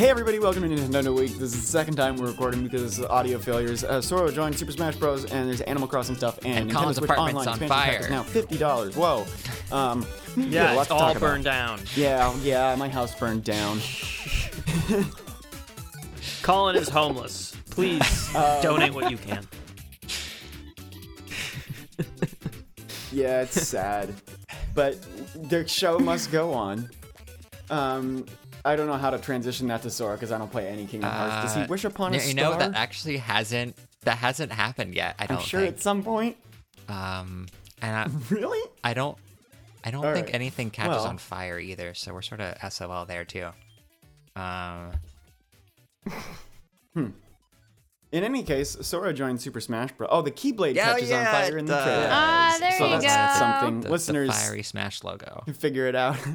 Hey everybody, welcome to Nintendo Week. This is the second time we're recording because of audio failures. Uh, Sora joined Super Smash Bros. and there's Animal Crossing stuff and, And Nintendo Colin's Switch apartment's Online on expansion pack fire. is now fifty dollars. Whoa. Um, we Yeah, lot it's to all talk about. burned down. Yeah, yeah, my house burned down. Colin is homeless. Please Um, donate what you can. Yeah, it's sad, but the show must go on. Um, I don't know how to transition that to Sora because I don't play any Kingdom Hearts. Does he Uh, wish upon a star? you star? know that actually hasn't that hasn't happened yet. I I'm don't sure think. at some point. Um, and I, Really? I don't, I don't All think right. anything catches Well. on fire either. So we're sort of SOL there too. Um, In any case, Sora joined Super Smash Bros. Oh, the Keyblade Yeah, catches on fire in the it trailer. does. Ah, there so you that's go. something the, the listeners fiery smash logo. figure it out.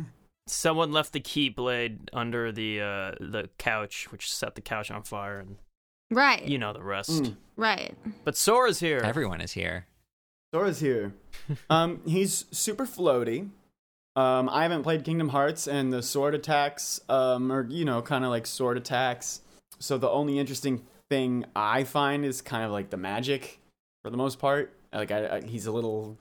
Someone left the keyblade under the uh, the couch, which set the couch on fire, and Right. you know the rest. Mm. Right. But Sora's here. Everyone is here. Sora's here. um, he's super floaty. Um, I haven't played Kingdom Hearts, and the sword attacks um, are you know kind of like sword attacks. So the only interesting thing I find is kind of like the magic, for the most part. Like I, I, he's a little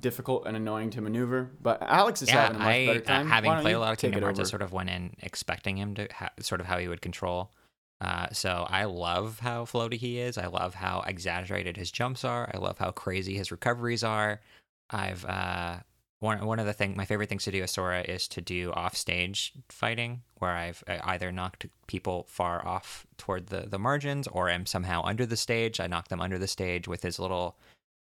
difficult and annoying to maneuver, but Alex is yeah, having a much I better uh, time. having Why don't played a lot of Kingdom Hearts, I sort of went in expecting him to ha- sort of how he would control. Uh, so I love how floaty he is. I love how exaggerated his jumps are. I love how crazy his recoveries are. I've uh, one one of the thing my favorite things to do as Sora is to do off stage fighting, where I've uh, either knocked people far off toward the the margins, or am somehow under the stage. I knock them under the stage with his little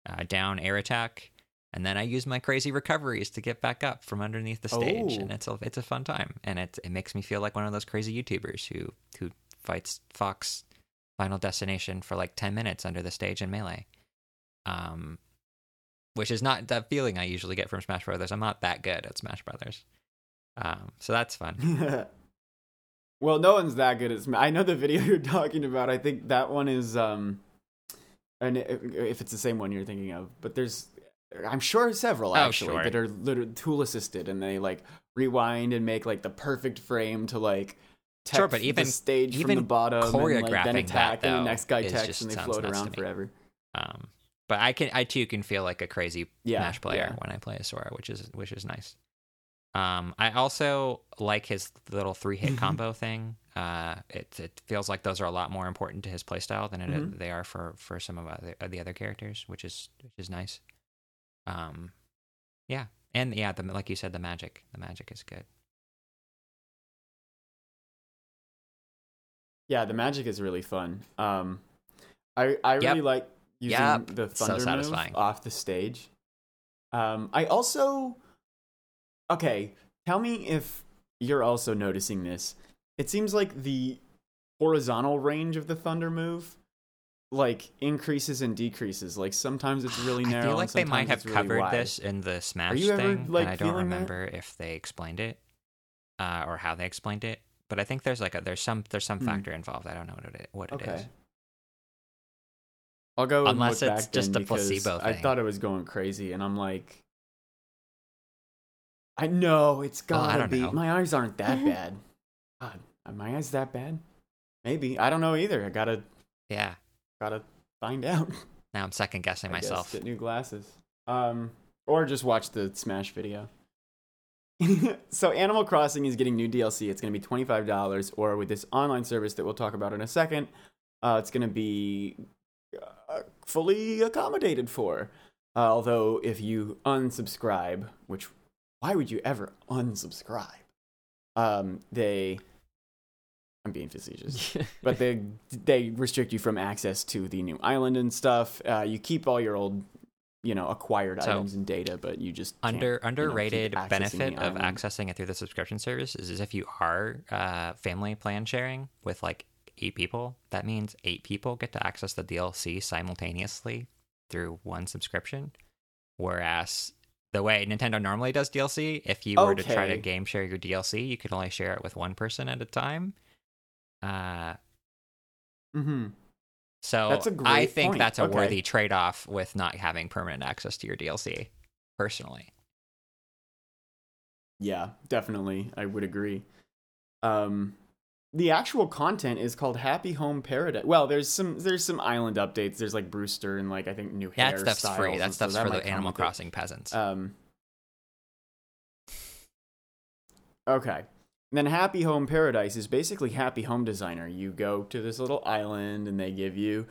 uh, down air attack, and then I use my crazy recoveries to get back up from underneath the stage, Oh. and it's a it's a fun time, and it it makes me feel like one of those crazy YouTubers who who fights Fox Final Destination for like ten minutes under the stage in melee. Um, which is not that feeling I usually get from Smash Brothers. I'm not that good at Smash Brothers. Um, so that's fun. well, no one's that good at Smash. I know the video you're talking about. I think that one is um, and if it's the same one you're thinking of, but there's, I'm sure several Oh, actually sure. that are literally tool assisted, and they like rewind and make like the perfect frame to like. Sure, tech but even- the stage from the bottom, and, like, then choreographing that, attack, and the next guy just and they float around forever. Um, but I can I too can feel like a crazy Yeah, Smash player yeah. when I play a Sora, which is which is nice. Um, I also like his little three hit Mhm. combo thing. Uh, it it feels like those are a lot more important to his playstyle than it, Mhm. they are for for some of other, the other characters, which is which is nice. Um, yeah, and yeah, the like you said, the magic, the magic is good. Yeah, the magic is really fun. Um, I I Yep. really like using Yep. the So thunder move off the stage. Um, I also okay. Tell me if you're also noticing this. It seems like the horizontal range of the thunder move like increases and decreases. Like sometimes it's really narrow. I feel like they might have really covered wide. this in the Smash ever, thing, like, and I don't feeling that? remember if they explained it uh, or how they explained it. But I think there's like a there's some there's some Hmm. factor involved. I don't know what it what it is. I'll go Unless look it's back just a placebo I thought it was going crazy, and I'm like, I know it's gotta don't be. know. My eyes aren't that bad. God, are my eyes that bad? Maybe I don't know either. I gotta Yeah. gotta find out. Now I'm second guessing I guess. myself. Get new glasses. Um, or just watch the Smash video. so Animal Crossing is getting new DLC. It's going to be twenty five dollars, or with this online service that we'll talk about in a second, uh, it's going to be uh, fully accommodated for. Uh, although if you unsubscribe, which why would you ever unsubscribe? Um, they, I'm being facetious but they they restrict you from access to the new island and stuff. Uh, you keep all your old, you know, acquired So, items and data, but you just Under you know, underrated benefit of accessing it through the subscription service is, is if you are uh, family plan sharing with like eight people, that means eight people get to access the DLC simultaneously through one subscription. Whereas the way Nintendo normally does DLC, if you were to try to game share your DLC, you could only share it with one person at a time. Uh, Mhm. so That's a I great I think point. that's a Okay. worthy trade off with not having permanent access to your DLC, personally. Yeah, definitely, I would agree. Um, the actual content is called Happy Home Paradise. Well, there's some there's some island updates. There's like Brewster and like I think new That hairstyles. stuff's free. That so stuff's that for the Animal with it. Crossing peasants. Um. Okay. And then Happy Home Paradise is basically Happy Home Designer. You go to this little island and they give you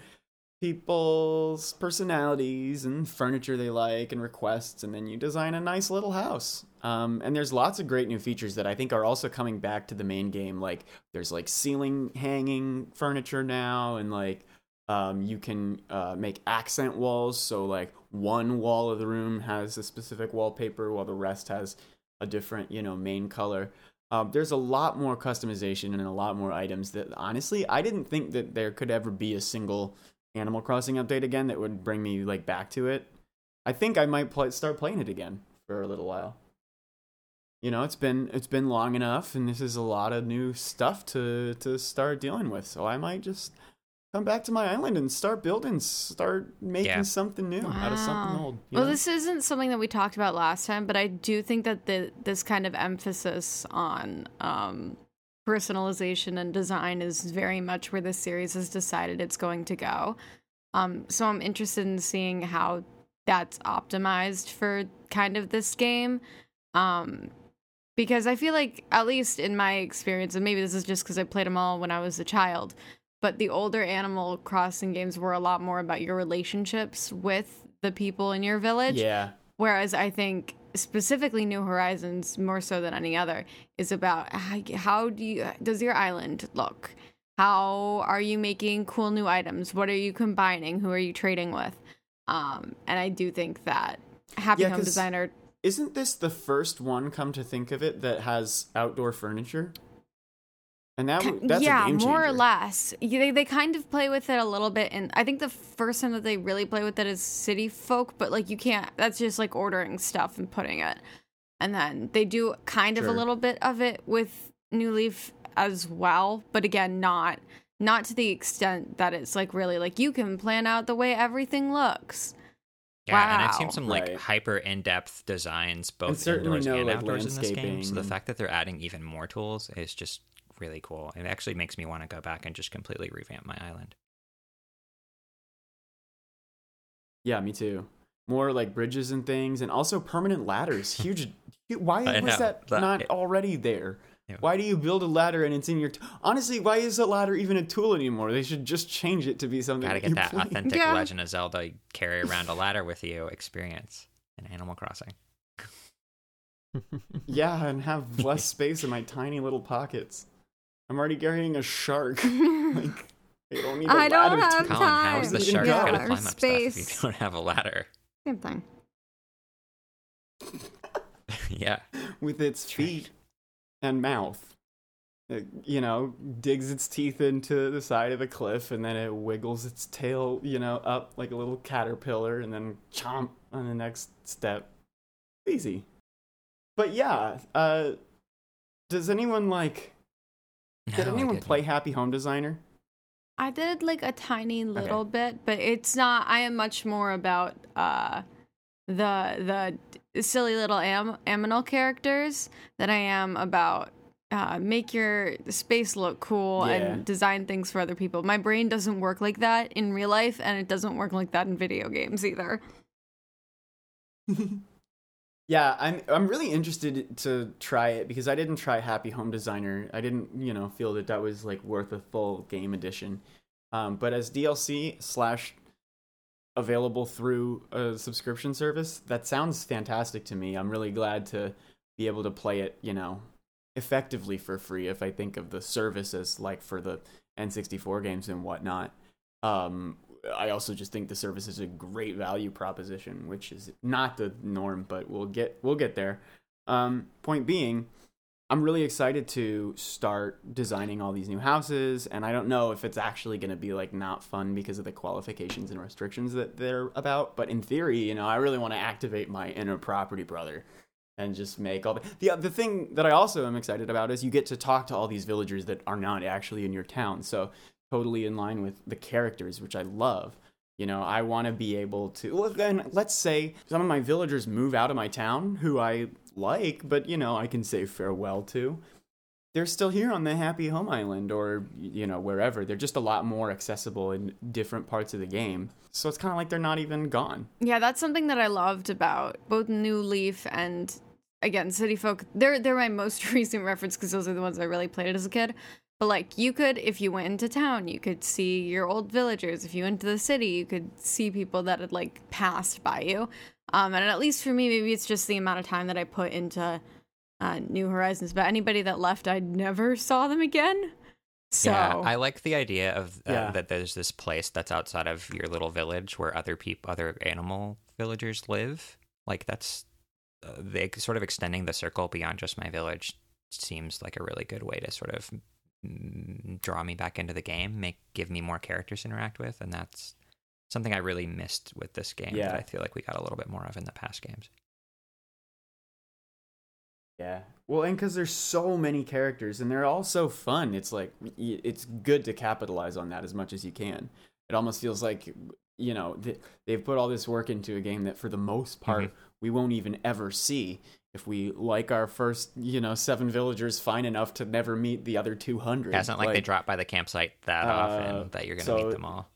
people's personalities and furniture they like and requests, and then you design a nice little house. Um, and there's lots of great new features that I think are also coming back to the main game. Like there's like ceiling hanging furniture now, and like um, you can uh, make accent walls. So like one wall of the room has a specific wallpaper, while the rest has a different, you know, main color. Um, there's a lot more customization and a lot more items that honestly I didn't think that there could ever be a single Animal Crossing update again that would bring me like back to it. I think I might play, start playing it again for a little while. You know, it's been it's been long enough, and this is a lot of new stuff to to start dealing with. So I might just come back to my island and start building, start making Yeah. something new out of something old. Well, know? this isn't something that we talked about last time, but I do think that the this kind of emphasis on um, personalization and design is very much where this series has decided it's going to go. Um, so I'm interested in seeing how that's optimized for kind of this game. Um, because I feel like, at least in my experience, and maybe this is just because I played them all when I was a child, but the older Animal Crossing games were a lot more about your relationships with the people in your village. yeah, Whereas I think specifically New Horizons, more so than any other, is about how, how do you does your island look? How are you making cool new items? What are you combining? Who are you trading with? Um, and I do think that Happy Yeah, Home Designer Isn't this the first one, come to think of it, that has outdoor furniture? And that that's yeah, a game more or less. They they kind of play with it a little bit, and I think the first time that they really play with it is City Folk, but like you can't. That's just like ordering stuff and putting it, and then they do kind of a little bit of it with New Leaf as well, but again, not not to the extent that it's like really like you can plan out the way everything looks. Yeah, and I've seen some like Right. hyper in-depth designs both certainly indoors no, and like, outdoors in this game. So the fact that they're adding even more tools is just really cool. It actually makes me want to go back and just completely revamp my island. Yeah, me too. More like bridges and things, and also permanent ladders. Huge. Why I was know, that that- not it- already there? Yeah. Why do you build a ladder and it's in your? T- Honestly, why is a ladder even a tool anymore? They should just change it to be something. Gotta get that play. authentic Yeah. Legend of Zelda carry around a ladder with you experience in Animal Crossing. Yeah, and have less space in my tiny little pockets. I'm already carrying a shark. like, I don't need a I don't ladder have to- Colin, how is the time. shark Yeah, gonna or climb up stuff if you don't have a ladder? Same thing. yeah. with its feet and mouth. It, you know, digs its teeth into the side of the cliff and then it wiggles its tail, you know, up like a little caterpillar and then chomp on the next step. Easy. But yeah, uh does anyone like did No, I anyone play Happy Home Designer? I did like a tiny little bit, but it's not. I am much more about uh, the the silly little am- aminal characters than I am about uh, make your space look cool Yeah. and design things for other people. My brain doesn't work like that in real life, and it doesn't work like that in video games either. Yeah, I'm I'm really interested to try it because I didn't try Happy Home Designer. I didn't, you know, feel that that was like worth a full game edition. Um, but as DLC slash available through a subscription service, that sounds fantastic to me. I'm really glad to be able to play it, you know, effectively for free. If I think of the service as like for the N64 games and whatnot. Um, I also just think the service is a great value proposition, which is not the norm, but we'll get we'll get there. Um, point being, I'm really excited to start designing all these new houses, and I don't know if it's actually going to be like not fun because of the qualifications and restrictions that they're about. But in theory, you know, I really want to activate my inner property brother and just make all the the the thing that I also am excited about is you get to talk to all these villagers that are not actually in your town. So totally in line with the characters, which I love. You know, I want to be able to. Well, then let's say some of my villagers move out of my town, who I like, but you know, I can say farewell to. they're still here on the Happy Home Island or you know wherever. They're just a lot more accessible in different parts of the game. So it's kind of like they're not even gone. Yeah, that's something that I loved about both New Leaf and again City Folk. They're they're my most recent reference because those are the ones I really played as a kid. But like you could, if you went into town, you could see your old villagers. If you went to the city, you could see people that had like passed by you. Um, and at least for me, maybe it's just the amount of time that I put into uh, New Horizons. But anybody that left, I never saw them again. So Yeah, I like the idea of uh, Yeah. that there's this place that's outside of your little village where other people, other animal villagers live. Like that's uh, they sort of extending the circle beyond just my village seems like a really good way to sort of draw me back into the game, make give me more characters to interact with, and that's something I really missed with this game Yeah. that I feel like we got a little bit more of in the past games. Yeah. Well, and because there's so many characters and they're all so fun, it's like it's good to capitalize on that as much as you can. It almost feels like you know they've put all this work into a game that for the most part Mm-hmm. we won't even ever see if we like our first you know seven villagers fine enough to never meet the other 200 Yeah, it's not like, they drop by the campsite that uh, often that you're gonna so- meet them all.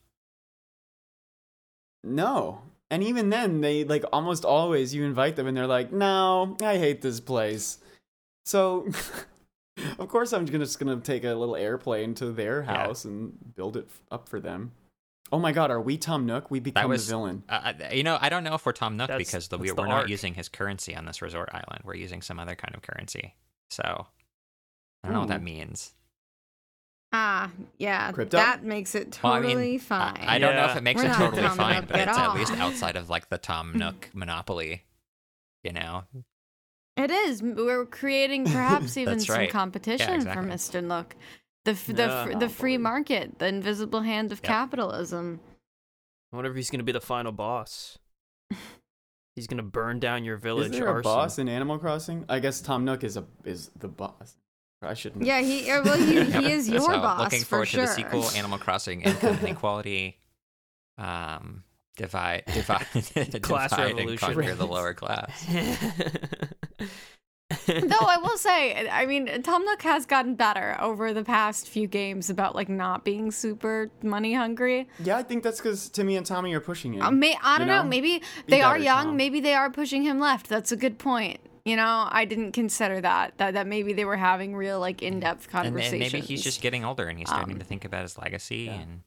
no and even then they like almost always you invite them and they're like no i hate this place so of course i'm just gonna take a little airplane to their Yeah. house and build it up for them oh my god are we tom nook we become was- the villain Uh, I- you know, I don't know if we're Tom Nook That's- because the, that's we, the we're not using his currency on this resort island. We're using some other kind of currency. So I don't know what that means. ah yeah, Crypto? that makes it Well, I totally mean, fine. I, I don't know if it makes We're it totally Tom fine, Nook but at it's at least outside of like the Tom Nook monopoly. You know, It is. We're creating perhaps even That's some right. competition exactly. for Mr. Nook. The f- the Yeah. fr- the free market, the invisible hand of Yep. capitalism. I wonder if he's gonna be the final boss. He's gonna burn down your village is there a arson. boss in animal crossing i guess tom nook is a is the boss i shouldn't Yeah, he uh, well he, he is your so boss looking for forward sure. to the sequel, Animal Crossing Income Inequality. Um, divide, divide, Class divide and revolution. conquer the lower class. Though I will say, I mean, Tom Nook has gotten better over the past few games about like not being super money hungry. yeah i think that's because timmy and tommy are pushing him Uh, may, I don't know? know? Maybe they are young. Tom. Maybe they are pushing him left. That's a good point. You know, I didn't consider that. That that maybe they were having real like in depth And, and conversations. maybe he's just getting older and he's starting Um, to think about his legacy yeah. and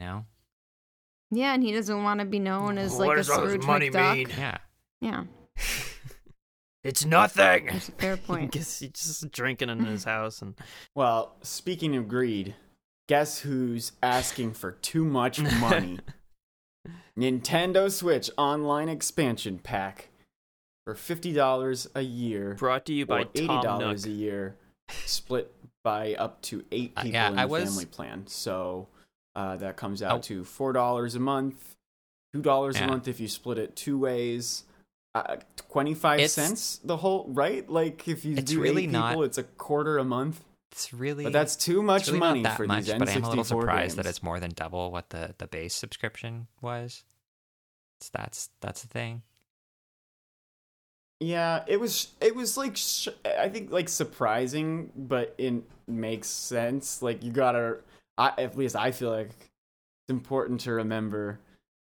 you know, yeah, and he doesn't want to be known as What like a does all this Scrooge money McDuck. mean? yeah. Yeah, it's nothing. that's a fair point. Guess he's just drinking in his house and well speaking of greed guess who's asking for too much money Nintendo Switch Online Expansion Pack for fifty dollars a year, brought to you by or eighty dollars a year, split by up to eight Uh, people yeah, in the I was- family plan. So uh, that comes out Oh. to four dollars a month, two dollars Yeah. a month if you split it two ways. Uh, Twenty-five It's- cents the whole right? Like if you It's do really eight not- people, it's a quarter a month. It's really But that's too much really money that for much, these N64 but I'm a little surprised that it's more than double what the, the base subscription was. It's, that's that's the thing. Yeah, it was it was like sh- I think like surprising, but it makes sense. Like you gotta, I, at least I feel like it's important to remember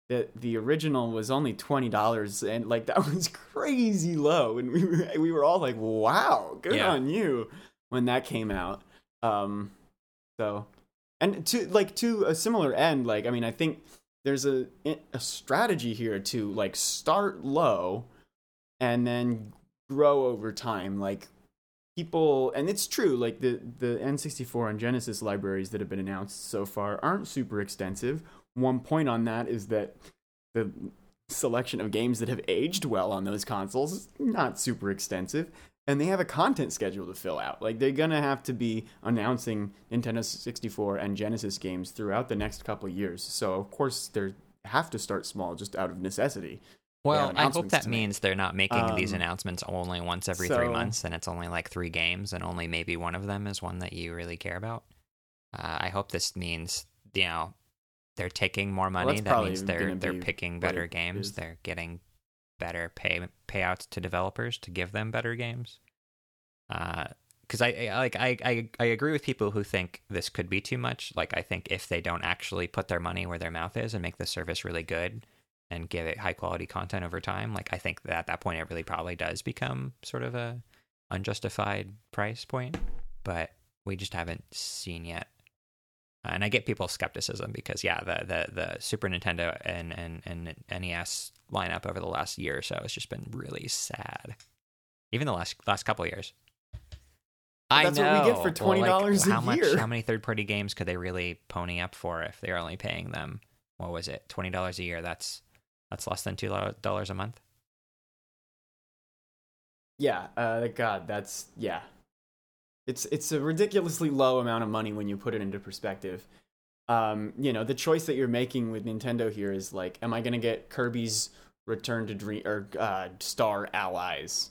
that the original was only twenty dollars, and like that was crazy low, and we were we were all like, "Wow, good Yeah. on you!" when that came out. Um, so, and to like to a similar end, like I mean, I think there's a a strategy here to like start low and then grow over time like people and it's true like the the N64 and Genesis libraries that have been announced so far aren't super extensive one point on that is that the selection of games that have aged well on those consoles is not super extensive and they have a content schedule to fill out. Like they're gonna have to be announcing Nintendo 64 and Genesis games throughout the next couple of years. So of course they have to start small just out of necessity. Well, I hope that means they're not making these Um, announcements only once every three months, and it's only like three games, and only maybe one of them is one that you really care about. Uh, I hope this means you know they're taking more money. that's that means they're they're be picking better games. is. They're getting better pay payouts to developers to give them better games. Uh, because I, I like I, I I agree with people who think this could be too much. Like I think if they don't actually put their money where their mouth is and make the service really good and give it high quality content over time, like I think that at that point it really probably does become sort of a unjustified price point. But we just haven't seen yet. And I get people's skepticism because yeah, the the, the Super Nintendo and, and, and NES lineup over the last year or so has just been really sad. Even the last last couple of years. I that's know. what we get for Well, like, $20 a how much? year. How many third party games could they really pony up for if they're only paying them? What was it? Twenty dollars a year. That's that's less than two dollars a month. Yeah, uh, God, that's yeah. It's it's a ridiculously low amount of money when you put it into perspective. Um, you know, the choice that you're making with Nintendo here is like, am I gonna get Kirby's Return to Dream or uh, Star Allies?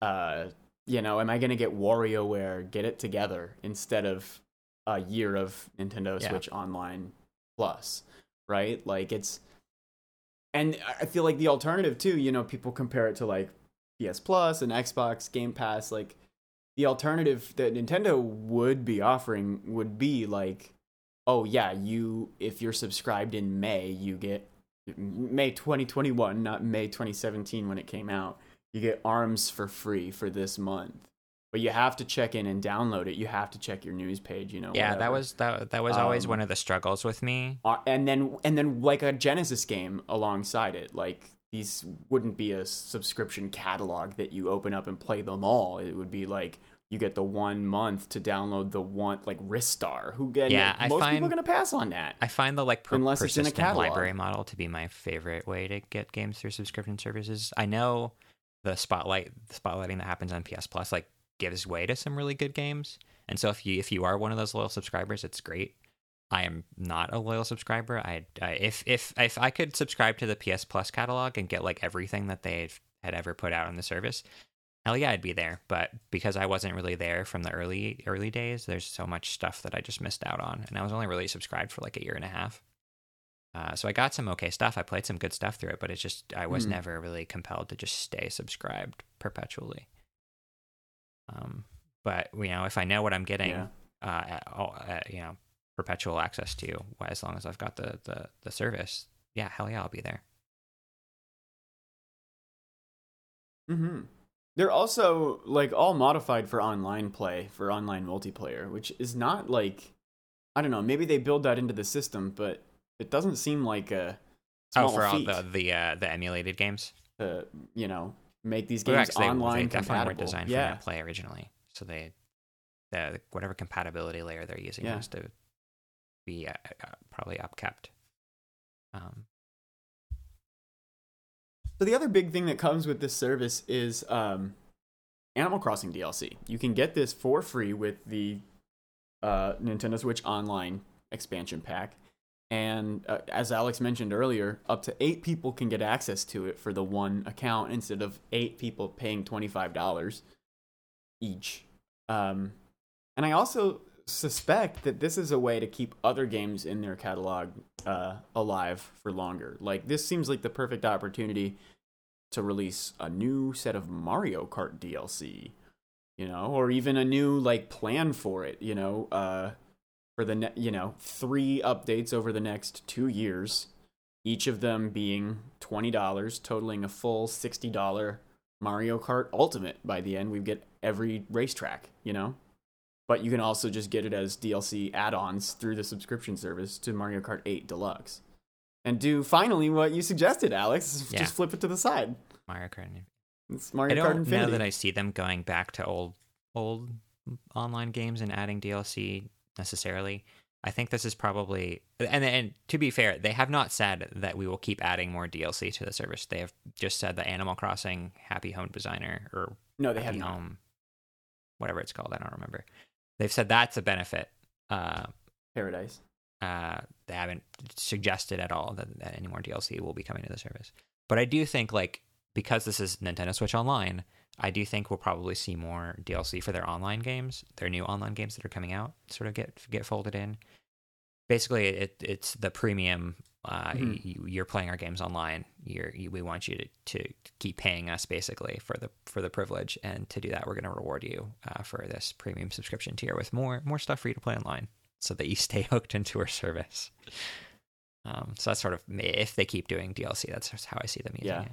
Uh, you know, am I gonna get WarioWare Get It Together instead of a year of Nintendo Yeah. Switch Online Plus? Right? Like it's, and I feel like the alternative too. You know, people compare it to like PS Plus and Xbox Game Pass, like the alternative that Nintendo would be offering would be like, oh yeah, you if you're subscribed in May, you get May 2021, not May 2017 when it came out. You get Arms for free for this month. But you have to check in and download it. You have to check your news page, you know. Yeah, that was that that was always Um, one of the struggles with me. Uh, and then and then like a Genesis game alongside it. Like these wouldn't be a subscription catalog that you open up and play them all. It would be like you get the one month to download the one like Ristar. Who and Yeah, most people find- are gonna pass on that. I find the like per- Unless it's in a persistent catalog. library model to be my favorite way to get games through subscription services. I know the spotlight, the spotlighting that happens on PS Plus, like gives way to some really good games. And so if you if you are one of those loyal subscribers, it's great. I am not a loyal subscriber. I, I if if if I could subscribe to the PS Plus catalog and get like everything that they had ever put out on the service, hell yeah, I'd be there. But because I wasn't really there from the early early days, there's so much stuff that I just missed out on, and I was only really subscribed for like a year and a half. Uh, so I got some okay stuff. I played some good stuff through it, but it's just I was Hmm. never really compelled to just stay subscribed perpetually. Um, but you know, if I know what I'm getting, Yeah. uh, at all, uh, you know, perpetual access to, as long as I've got the the the service, yeah, hell yeah, I'll be there. Mm-hmm. They're also like all modified for online play, for online multiplayer, which is not like I don't know. Maybe they build that into the system, but it doesn't seem like a small oh, for all the the uh, the emulated games. to you know make these games they- online they definitely weren't designed for yeah, net play originally, so they the whatever compatibility layer they're using Yeah. has to be uh, uh, probably upkept. Um, So the other big thing that comes with this service is um, Animal Crossing DLC. You can get this for free with the uh, Nintendo Switch Online expansion pack, and uh, as Alex mentioned earlier, up to eight people can get access to it for the one account instead of eight people paying twenty five dollars each. Um, and I also suspect that this is a way to keep other games in their catalog uh, alive for longer. Like this seems like the perfect opportunity to release a new set of Mario Kart DLC, you know, or even a new like plan for it, you know, uh, for the ne- you know three updates over the next two years, each of them being twenty dollars, totaling a full sixty dollar Mario Kart Ultimate. By the end, we get every racetrack, you know. But you can also just get it as DLC add-ons through the subscription service to Mario Kart 8 Deluxe. And do finally what you suggested, Alex. Yeah. Just flip it to the side. Mario Kart. It's Mario I Kart don't know Infinity. that I see them going back to old old online games and adding DLC necessarily. I think this is probably and and to be fair, they have not said that we will keep adding more DLC to the service. They have just said the Animal Crossing Happy Home Designer or no, they have not. Home, whatever it's called, I don't remember. They've said that's a benefit. Uh, Paradise. uh, they haven't suggested at all that, that any more DLC will be coming to the service. But I do think like because this is Nintendo Switch Online, I do think we'll probably see more DLC for their online games, their new online games that are coming out, sort of get get folded in. basically it, it's the premium. Uh, Mhm. you, you're playing our games online. You're, you, we want you to, to keep paying us basically for the for the privilege, and to do that, we're going to reward you uh, for this premium subscription tier with more more stuff for you to play online, so that you stay hooked into our service. Um, so that's sort of if they keep doing DLC, that's how I see them using Yeah. it.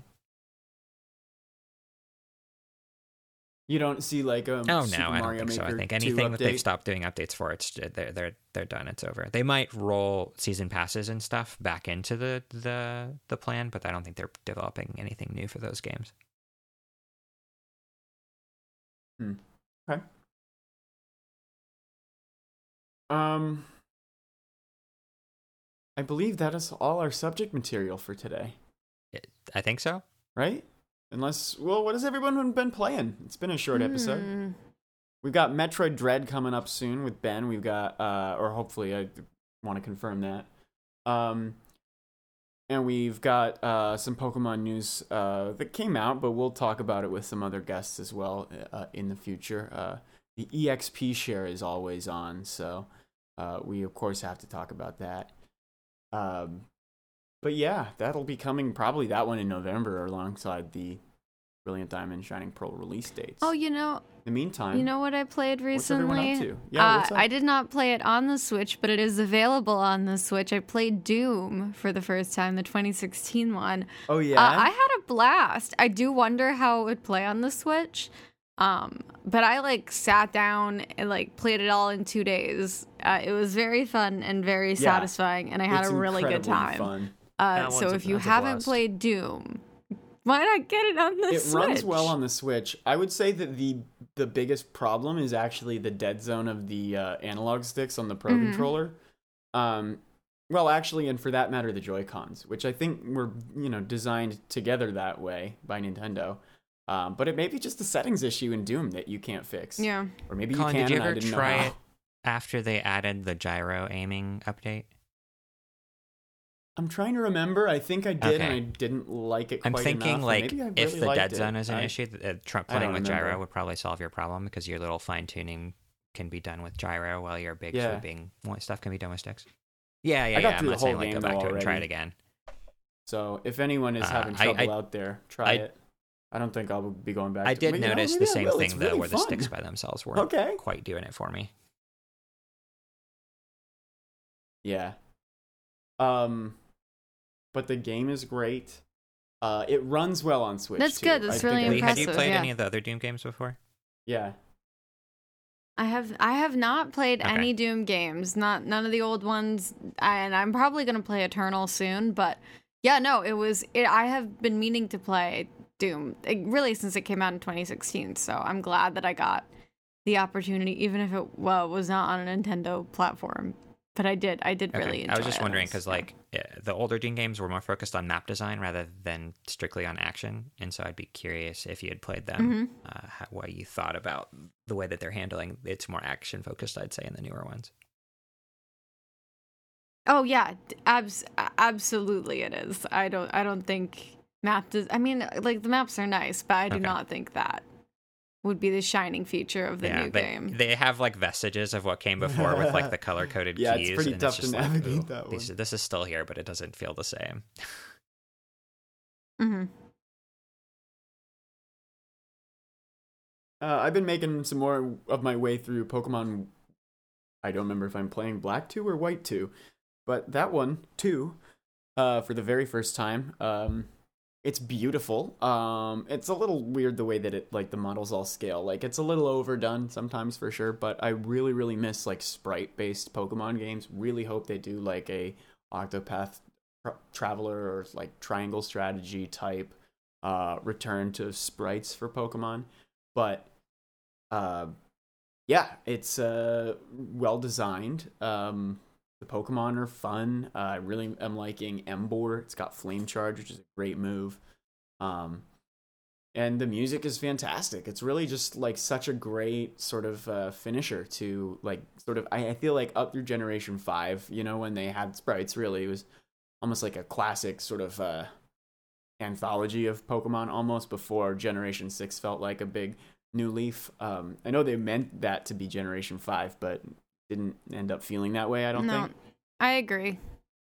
You don't see like um, Oh Super no, I don't Mario think so. I think anything that they've stopped doing updates for, it's they're they're they're done. It's over. They might roll season passes and stuff back into the the the plan, but I don't think they're developing anything new for those games. Okay. Um, I believe that is all our subject material for today, I think so. right? Unless, well, what has everyone been playing? It's been a short episode. Hmm. We've got Metroid Dread coming up soon with Ben. We've got, uh, or hopefully, I want to confirm that. Um, and we've got uh, some Pokemon news uh, that came out, but we'll talk about it with some other guests as well uh, in the future. Uh, the EXP share is always on, so uh, we of course have to talk about that. Um, but yeah, that'll be coming probably that one in November alongside the Brilliant Diamond Shining Pearl release dates. Oh, you know, In the meantime, you know what I played recently? Yeah, uh? I did not play it on the Switch, but it is available on the Switch. I played Doom for the first time, the 2016 one. oh yeah, Uh, I had a blast. I do wonder how it would play on the Switch. Um, but I like sat down and like played it all in two days. Uh, it was very fun and very satisfying, and I had a really good time. Fun. Uh, so one's a- if you haven't played Doom, why not get it on the It Switch? It runs well on the Switch. I would say that the the biggest problem is actually the dead zone of the uh, analog sticks on the Pro Mhm. controller. Um, well, actually, and for that matter, the Joy Cons, which I think were you know designed together that way by Nintendo. Um, but it may be just a settings issue in Doom that you can't fix. Yeah. Or maybe Colin, you can. did you and I ever didn't try how. it after they added the gyro aiming update? I'm trying to remember. I think I did, and I didn't like it. I'm Quite thinking enough, like I if the dead zone is an I- issue, uh, Trump playing with gyro would probably solve your problem because your little fine tuning can be done with gyro while your big Yeah. swooping stuff can be done with sticks. Yeah, yeah, I got yeah. I'm not saying like go back to it and try it again. So if anyone is Uh, having I- trouble I- out there, try I- it. I don't think I'll be going back. I to did but, you know, notice the same thing though, really where the sticks by themselves weren't Okay. quite doing it for me. Yeah. Um, but the game is great. Uh, it runs well on Switch. That's too. good. I That's think really I- Lee, have you played yeah. any of the other Doom games before? Yeah. I have I have not played Okay. any Doom games, not none of the old ones, and I'm probably gonna play Eternal soon. But yeah, no, it was it, I have been meaning to play Doom eh, really since it came out in 2016. So I'm glad that I got the opportunity, even if it well was not on a Nintendo platform. But I did I did really enjoy I was just wondering because like eh, the older Doom games were more focused on map design rather than strictly on action, and so I'd be curious if you had played them, Mhm. uh, how, what you thought about the way that they're handling. It's more action focused, I'd say, in the newer ones. Oh yeah, abs- absolutely it is. I don't I don't think map does. I mean, like the maps are nice, but I do Okay. not think that would be the shining feature of the yeah, new they, game. they have like vestiges of what came before with like the color coded Yeah, it's keys. pretty and tough to just like, navigate ooh, that these- This is still here, but it doesn't feel the same. hmm Uh, I've been making some more of my way through Pokemon. I don't remember if I'm playing Black 2 or White 2, but that one, 2, uh, for the very first time. Um, it's beautiful. Um, it's a little weird the way that it, like, the models all scale. Like, it's a little overdone sometimes for sure, but I really, really miss, like, sprite based Pokemon games. Really hope they do, like, a Octopath tra- Traveler or, like, Triangle Strategy type uh, return to sprites for Pokemon. But uh, yeah, it's uh, well designed. Um, the Pokemon are fun. Uh, I really am liking Emboar. It's got Flame Charge, which is a great move. Um, and the music is fantastic. It's really just like such a great sort of uh, finisher to like sort of. I, I feel like up through Generation Five, you know, when they had sprites, really it was almost like a classic sort of uh, anthology of Pokemon. Almost before Generation Six felt like a big New Leaf. Um, I know they meant that to be Generation Five, but didn't end up feeling that way. I don't no, think. I agree.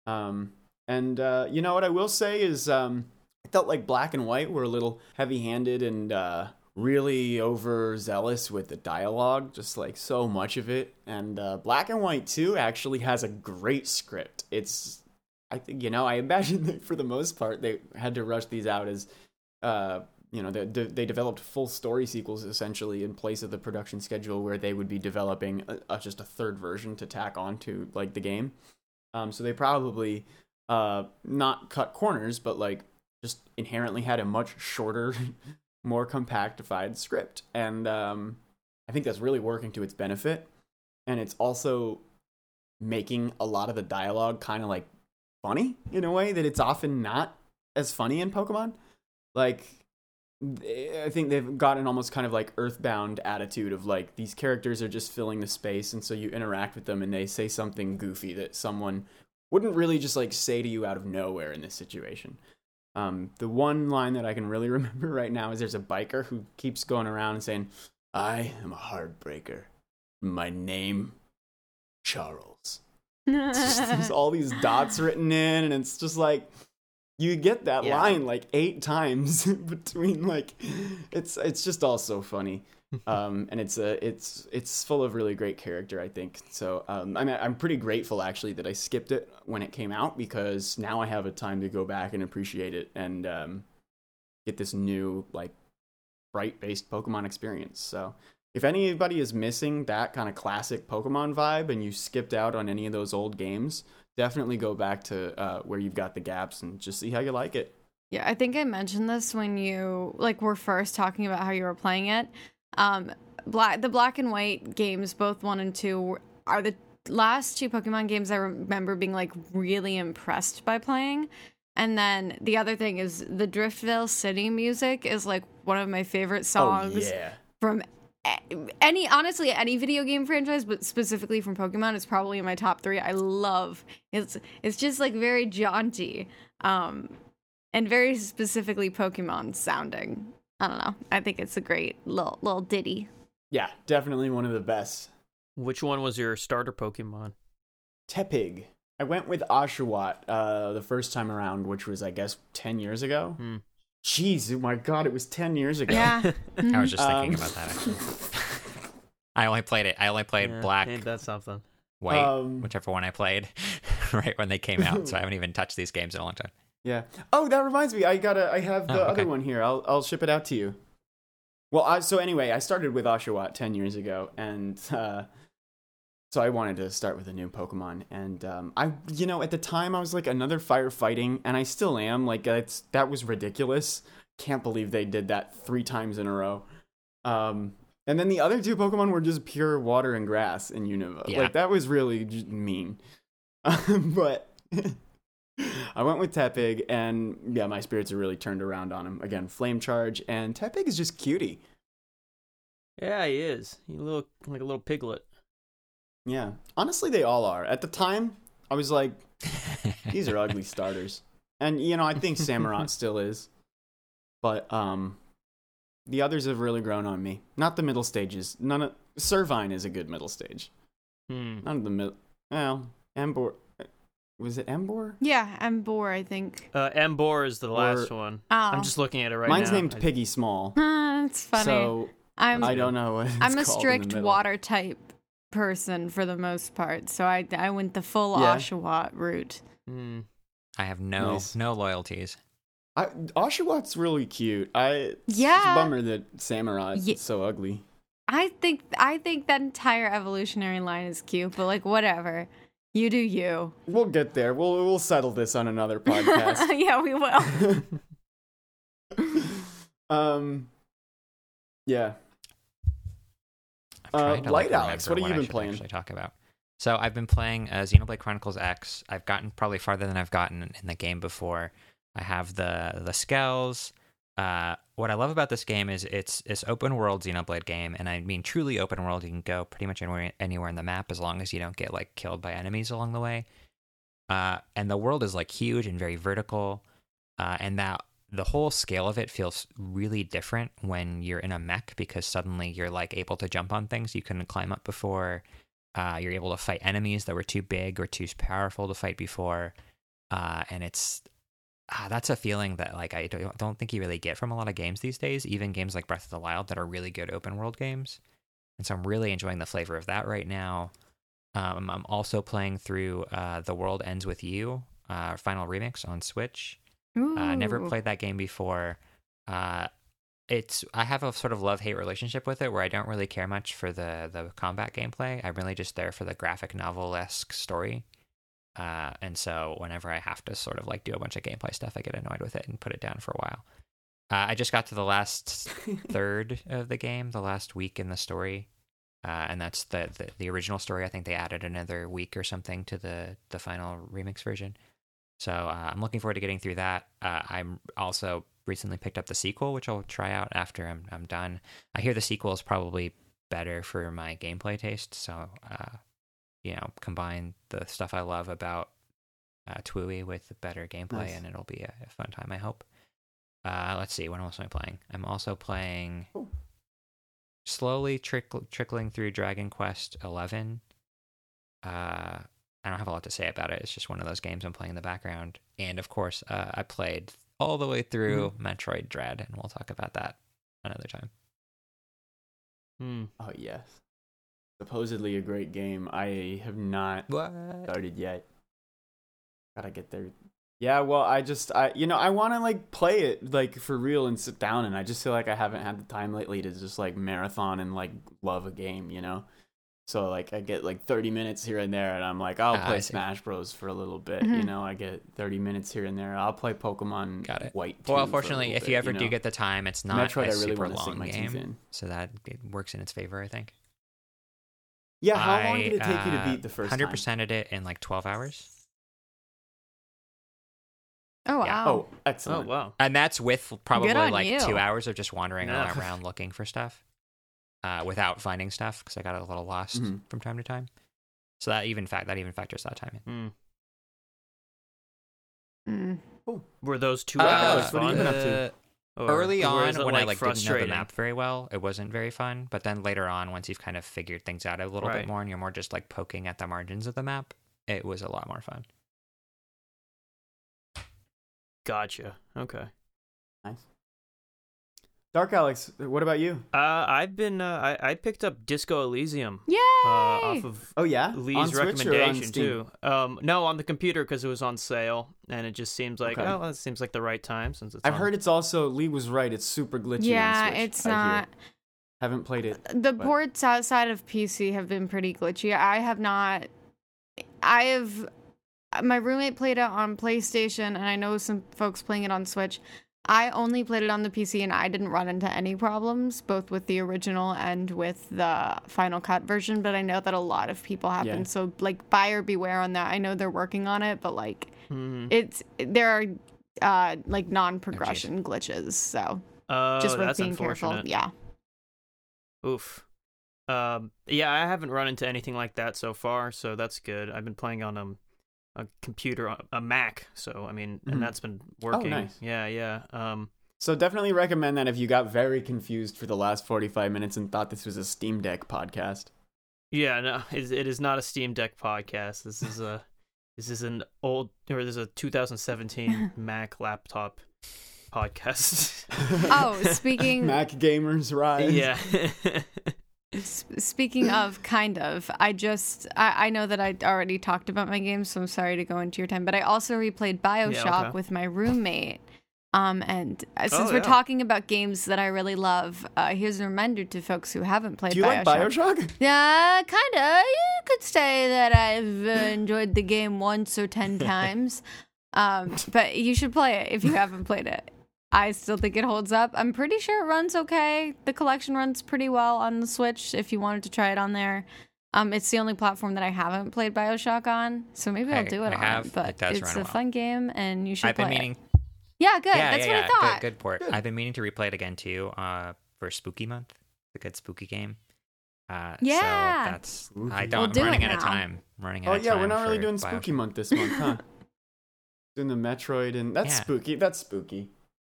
Um, and uh, you know what I will say is, um, I felt like Black and White were a little heavy-handed and uh, really overzealous with the dialogue, just like so much of it. And uh, Black and White too actually has a great script. It's, I think, you know, I imagine that for the most part they had to rush these out as, uh, you know, they, they developed full story sequels essentially in place of the production schedule where they would be developing a, a, just a third version to tack on to like the game. Um, so they probably uh, not cut corners, but like just inherently had a much shorter, more compactified script, and um, I think that's really working to its benefit. And it's also making a lot of the dialogue kind of like funny in a way that it's often not as funny in Pokemon. Like I think they've got an almost kind of like earthbound attitude of like these characters are just filling the space and so you interact with them and they say something goofy that someone wouldn't really just like say to you out of nowhere in this situation. Um, the one line that I can really remember right now is there's a biker who keeps going around and saying, I am a heartbreaker. My name, Charles. Just, there's all these dots written in, and it's just like, you get that Yeah. line like eight times between like it's it's just all so funny. Um and it's a it's it's full of really great character i think. So um i'm i'm pretty grateful actually that i skipped it when it came out because now i have a time to go back and appreciate it and um get this new like bright based pokemon experience. So if anybody is missing that kind of classic pokemon vibe and you skipped out on any of those old games definitely go back to uh, where you've got the gaps and just see how you like it. Yeah, I think I mentioned this when you like were first talking about how you were playing it. Um, black the black and white games, both one and two, are the last two Pokemon games I remember being like really impressed by playing. And then the other thing is the Driftveil City music is like one of my favorite songs Oh yeah, from any honestly any video game franchise but specifically from pokemon is probably in my top three i love it's it's just like very jaunty um and very specifically pokemon sounding i don't know i think it's a great little little ditty yeah, definitely one of the best. Which one was your starter Pokemon? Tepig. I went with Oshawott uh, the first time around, which was I guess ten years ago. Hmm. Jeez, oh my god, it was ten years ago. yeah I was just thinking Um, about that actually. I only played it. I only played Yeah, black, Ain't that something? white, Um, whichever one I played right when they came out. So I haven't even touched these games in a long time. Yeah. Oh, that reminds me. I gotta. I have the Oh, other one here. I'll I'll ship it out to you. Well, I, so anyway, I started with Oshawott ten years ago, and uh, so I wanted to start with a new Pokemon. And um, I, you know, at the time I was like another firefighting, and I still am. Like it's that was ridiculous. Can't believe they did that three times in a row. Um, and then the other two Pokemon were just pure water and grass in Unova. Yeah. Like that was really mean. but I went with Tepig, and yeah, my spirits are really turned around on him. Again, Flame Charge, and Tepig is just cutie. Yeah, he is. He look like a little piglet. Yeah. Honestly, they all are. At the time, I was like, these are ugly starters. And, you know, I think Samurott still is. But, um, the others have really grown on me. Not the middle stages. None of. Servine is a good middle stage. Hmm. None of the middle. Well, Emboar. Was it Emboar? yeah emboar i think Uh, Emboar is the last one. oh I'm just looking at it right Mine's now. Mine's named Piggy Small. it's funny So i'm I don't know what it's i'm a called in the strict water type person for the most part so i i went the full Yeah. oshawott route Hmm. I have no Nice. no loyalties. I, Oshawott's really cute. I Yeah. just a bummer that Samurott Ye- is so ugly. I think I think that entire evolutionary line is cute, but like whatever. You do you. We'll get there. We'll we'll settle this on another podcast. yeah, we will. um, yeah. Uh, to Light like, Alex, what have you been playing? Actually, talk about. So I've been playing uh, Xenoblade Chronicles X. I've gotten probably farther than I've gotten in the game before. I have the the Skells. Uh, what I love about this game is it's it's open world Xenoblade game, and I mean truly open world. You can go pretty much anywhere anywhere in the map as long as you don't get like killed by enemies along the way. Uh, and the world is like huge and very vertical, uh, and that the whole scale of it feels really different when you're in a mech because suddenly you're like able to jump on things you couldn't climb up before. Uh, you're able to fight enemies that were too big or too powerful to fight before, uh, and it's ah, that's a feeling that like I don't, don't think you really get from a lot of games these days. Even games like Breath of the Wild that are really good open world games, and so I'm really enjoying the flavor of that right now. Um, I'm also playing through uh, The World Ends with You, uh, Final Remix on Switch. Uh, never played that game before. Uh, it's I have a sort of love hate relationship with it, where I don't really care much for the the combat gameplay. I'm really just there for the graphic novel esque story. Uh, and so whenever I have to sort of like do a bunch of gameplay stuff, I get annoyed with it and put it down for a while. Uh, I just got to the last third of the game, the last week in the story, uh, and that's the, the the original story. I think they added another week or something to the the final remix version. So uh, I'm looking forward to getting through that. Uh, I'm also recently picked up the sequel, which I'll try out after I'm I'm done. I hear the sequel is probably better for my gameplay taste. So uh, you know, combine the stuff I love about uh, TWEWY with better gameplay, Nice. and it'll be a, a fun time. I hope. Uh, let's see. What else am I playing? I'm also playing Cool. slowly trickle, trickling through Dragon Quest Eleven. Uh, I don't have a lot to say about it. It's just one of those games I'm playing in the background. And of course, uh, I played all the way through Mm-hmm. Metroid Dread, and we'll talk about that another time. Hmm. Oh yes. Supposedly a great game. I have not What? started yet. Gotta get there. Yeah, well, I just, I, you know, I want to like play it like for real and sit down, and I just feel like I haven't had the time lately to just like marathon and like love a game, you know. So like I get like 30 minutes here and there, and I'm like, I'll Ah, play see. Smash Bros for a little bit, you Mhm. know. I get 30 minutes here and there. I'll play Pokemon Got it. White. Well, 2 for a unfortunately, little if bit, you ever do know? get the time, it's not Metroid, a I really super want to long my game, in. so that it works in its favor, I think. Yeah, how long did it take you to uh, beat the first Hundred time? percented it in like twelve hours, Oh Yeah. wow. Oh, Oh excellent. wow. and that's with probably like you. two hours of just wandering Yeah. around looking for stuff, uh, without finding stuff because I got a little lost Mhm. from time to time. So that even fact that even factors that time in. Hmm. Mm. Were those two Uh, hours what have fun? been to? Uh, early on is it, when I like like didn't know the map very well, it wasn't very fun. But then later on, once you've kind of figured things out a little Right. bit more, and you're more just like poking at the margins of the map, it was a lot more fun. Gotcha. Okay. Nice. Dark Alex, what about you? Uh, I've been uh, I I picked up Disco Elysium Yay! uh, off of Oh yeah, Lee's on Switch or on recommendation Steam? too. Um, no, on the computer because it was on sale, and it just seems like Okay. oh, it seems like the right time since it's. I've on- heard it's also Lee was right. It's super glitchy. yeah, on Switch, it's I hear. not. Haven't played it. The but- ports outside of PC have been pretty glitchy. I have not. I have. My roommate played it on PlayStation, and I know some folks playing it on Switch. I only played it on the PC, and I didn't run into any problems, both with the original and with the Final Cut version. But I know that a lot of people have Yeah. been. So, like, buyer beware on that. I know they're working on it, but like, Mhm. it's there are uh like non-progression glitches. So Oh, just being careful. Yeah. Oof. Um, yeah, I haven't run into anything like that so far, so that's good. I've been playing on um, a computer, a Mac, so I mean, Mhm. and that's been working. nice. Yeah, yeah. Um, So definitely recommend that if you got very confused for the last 45 minutes and thought this was a Steam Deck podcast. yeah. No, it, it is not a Steam Deck podcast. This is a, this is an old or this is a 2017 Mac laptop podcast. Oh, speaking Mac gamers rise. yeah. Speaking of, kind of, I just I, I know that I already talked about my games, so I'm sorry to go into your time, but I also replayed Bioshock okay. with my roommate. Um, and uh, since Oh, we're yeah. talking about games that I really love, uh, here's a reminder to folks who haven't played Do you Bioshock. like Bioshock? Yeah, kind of. You could say that I've uh, enjoyed the game once or ten times. Um, but you should play it if you haven't played it. I still think it holds up. I'm pretty sure it runs okay. The collection runs pretty well on the Switch if you wanted to try it on there. Um, it's the only platform that I haven't played Bioshock on, so maybe I'll do it I on. have. it, But It does it's run a well. fun game, and you should I've play been meaning. it. Yeah, good. Yeah, That's yeah, what I thought. Good, good port. I've been meaning to replay it again too. Uh, for Spooky Month, it's a good spooky game. Uh, Yeah. So that's I don't. We'll I'm running out of time. I'm running Oh out of yeah, we're not really doing Bioshock. Spooky Month this month, huh? doing the Metroid and that's Yeah. spooky. That's spooky.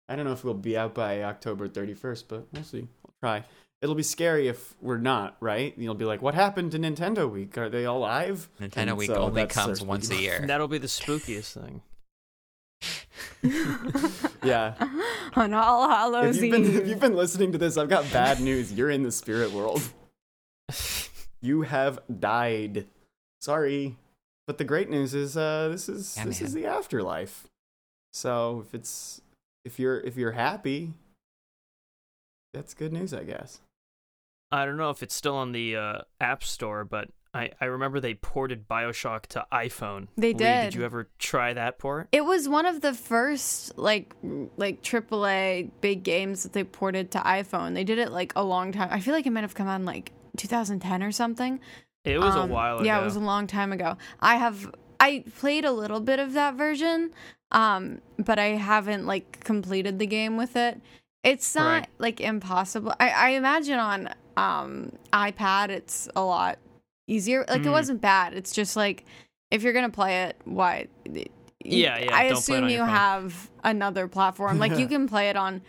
I don't know if we'll be out by October 31st, but we'll see. We'll try. it'll be scary if we're not, right? You'll be like, what happened to Nintendo Week? Are they all live? Nintendo And Week so only comes once a year. And that'll be the spookiest thing. Yeah. On All If Hallows you've, been, Eve. if you've been listening to this, I've got bad news. You're in the spirit world. You have died. Sorry. But the great news is uh this is Yeah, this is the afterlife. So if it's if you're if you're happy, that's good news, I guess. I don't know if it's still on the uh, App Store, but I, I remember they ported Bioshock to iPhone. They Lee, did. Did you ever try that port? It was one of the first like like AAA big games that they ported to iPhone. They did it like a long time. I feel like it might have come on like 2010 or something. It was Um, a while ago. Yeah, it was a long time ago. I have I played a little bit of that version, um, but I haven't like completed the game with it. It's not Right. like impossible. I, I imagine on um iPad it's a lot easier. Like it Mhm. wasn't bad. It's just like if you're gonna play it, why? Yeah, yeah, I assume you have another platform. Like you can play it on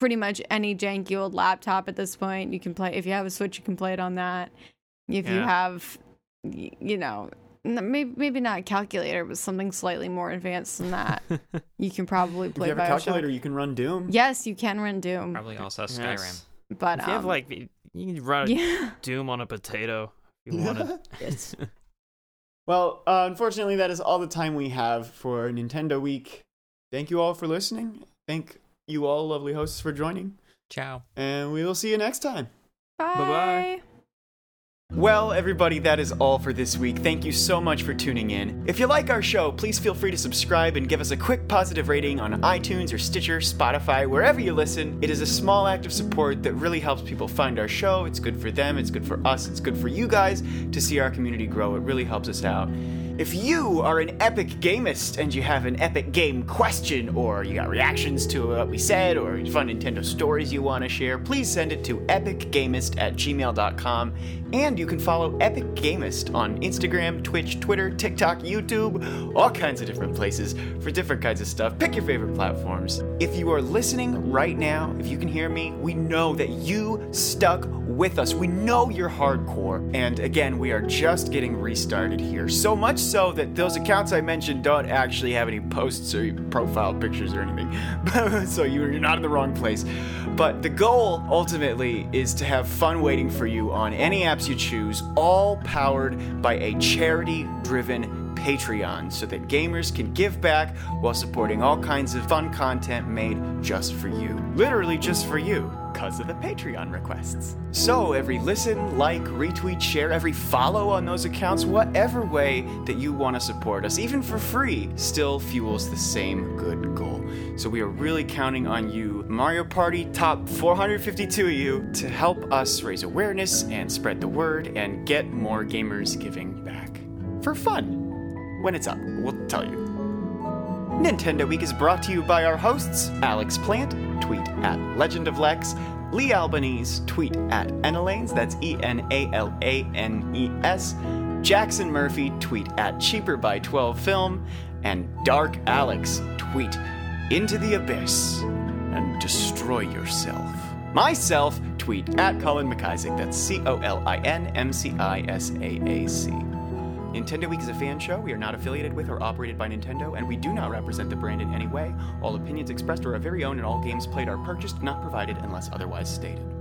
pretty much any janky old laptop at this point. You can play if you have a Switch, you can play it on that. If you have, you know, maybe maybe not a calculator, but something slightly more advanced than that, you can probably play. If play you have a calculator, you can run Doom. Yes, you can run Doom, Probably also Skyrim. Yes. but If you have um, like, you can run yeah, Doom on a potato if you wanted. Well, uh, unfortunately, that is all the time we have for Nintendo Week. Thank you all for listening. Thank you all, lovely hosts, for joining. Ciao. And we will see you next time. Bye-bye. Well, everybody, that is all for this week. Thank you so much for tuning in. If you like our show, please feel free to subscribe and give us a quick positive rating on iTunes or Stitcher, Spotify, wherever you listen. It is a small act of support that really helps people find our show. It's good for them, it's good for us, it's good for you guys to see our community grow. It really helps us out. If you are an epic gamist and you have an epic game question, or you got reactions to what we said, or fun Nintendo stories you want to share, please send it to epicgamist at gmail.com. And you can follow Epic Gamist on Instagram, Twitch, Twitter, TikTok, YouTube, all kinds of different places for different kinds of stuff. Pick your favorite platforms. If you are listening right now, if you can hear me, we know that you stuck with us. We know you're hardcore. And again, we are just getting restarted here. So much so that those accounts I mentioned don't actually have any posts or profile pictures or anything. so you're not in the wrong place. But the goal ultimately is to have fun waiting for you on any apps you choose, all powered by a charity driven Patreon so that gamers can give back while supporting all kinds of fun content made just for you. Literally just for you, because of the Patreon requests. So every listen, like, retweet, share, every follow on those accounts, whatever way that you want to support us, even for free, still fuels the same good goal. So we are really counting on you, Mario Party top 452 of you, to help us raise awareness and spread the word and get more gamers giving back. For fun. When it's up, we'll tell you. Nintendo Week is brought to you by our hosts Alex Plant, tweet at Legend of Lex, Lee Albanese, tweet at Enalanes, that's E N A L A N E S, Jackson Murphy, tweet at Cheaper by 12 Film, and Dark Alex, tweet into the abyss and destroy yourself. Myself, tweet at Colin McIsaac, that's C O L I N M C I S A A C. Nintendo Week is a fan show. We are not affiliated with or operated by Nintendo, and we do not represent the brand in any way. All opinions expressed are our very own, and all games played are purchased, not provided unless otherwise stated.